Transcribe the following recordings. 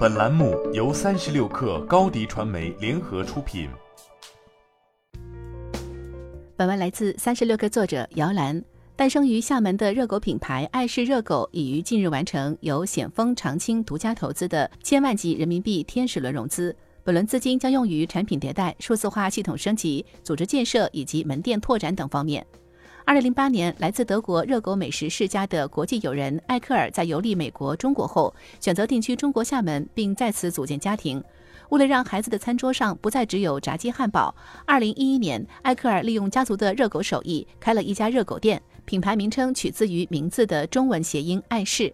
本栏目由三十六氪高低传媒联合出品。本文来自三十六氪作者姚兰。诞生于厦门的热狗品牌爱氏热狗已于近日完成由险峰长青独家投资的千万级人民币天使轮融资。本轮资金将用于产品迭代、数字化系统升级、组织建设以及门店拓展等方面。二零零八年，来自德国热狗美食世家的国际友人艾克尔在游历美国、中国后，选择定居中国厦门，并在此组建家庭。为了让孩子的餐桌上不再只有炸鸡汉堡，二零一一年，艾克尔利用家族的热狗手艺，开了一家热狗店。品牌名称取自于名字的中文谐音“爱氏”。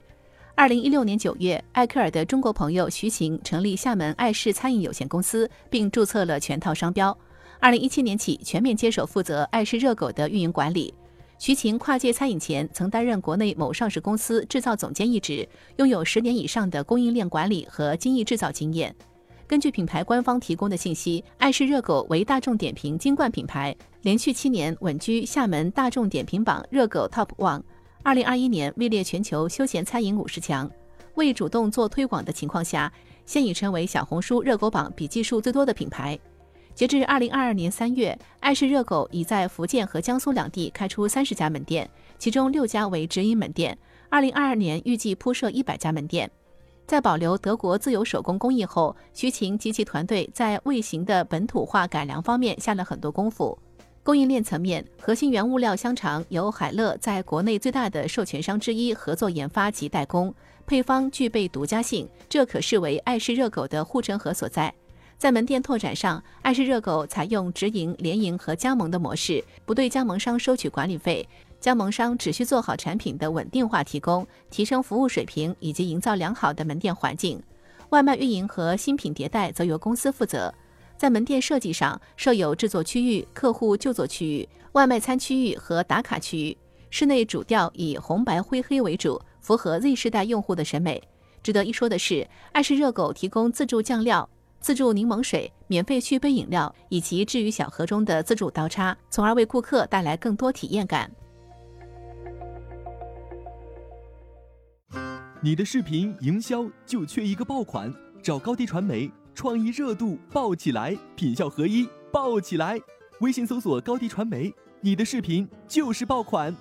二零一六年九月，艾克尔的中国朋友徐晴成立厦门爱氏餐饮有限公司，并注册了全套商标。二零一七年起，全面接手负责爱氏热狗的运营管理。徐晴跨界餐饮前，曾担任国内某上市公司制造总监一职，拥有十年以上的供应链管理和精益制造经验。根据品牌官方提供的信息，爱氏热狗为大众点评金冠品牌，连续七年稳居厦门大众点评榜热狗 TOP ONE。二零二一年位列全球休闲餐饮五十强。未主动做推广的情况下，现已成为小红书热狗榜笔记数最多的品牌。截至二零二二年三月，爱氏热狗已在福建和江苏两地开出三十家门店，其中六家为直营门店。二零二二年预计铺设一百家门店。在保留德国自有手工工艺后，徐晴及其团队在味型的本土化改良方面下了很多功夫。供应链层面，核心原物料香肠由海乐在国内最大的授权商之一合作研发及代工，配方具备独家性，这可视为爱氏热狗的护城河所在。在门店拓展上，爱氏热狗采用直营、联营和加盟的模式，不对加盟商收取管理费。加盟商只需做好产品的稳定化提供，提升服务水平以及营造良好的门店环境。外卖运营和新品迭代则由公司负责。在门店设计上，设有制作区域、客户就座区域、外卖餐区域和打卡区域。室内主调以红白灰黑为主，符合 Z 世代用户的审美。值得一说的是，爱氏热狗提供自助酱料、自助柠檬水、免费续杯饮料以及置于小盒中的自助刀叉，从而为顾客带来更多体验感。你的视频营销就缺一个爆款，找高低传媒，创意热度爆起来，品效合一爆起来。微信搜索高低传媒，你的视频就是爆款。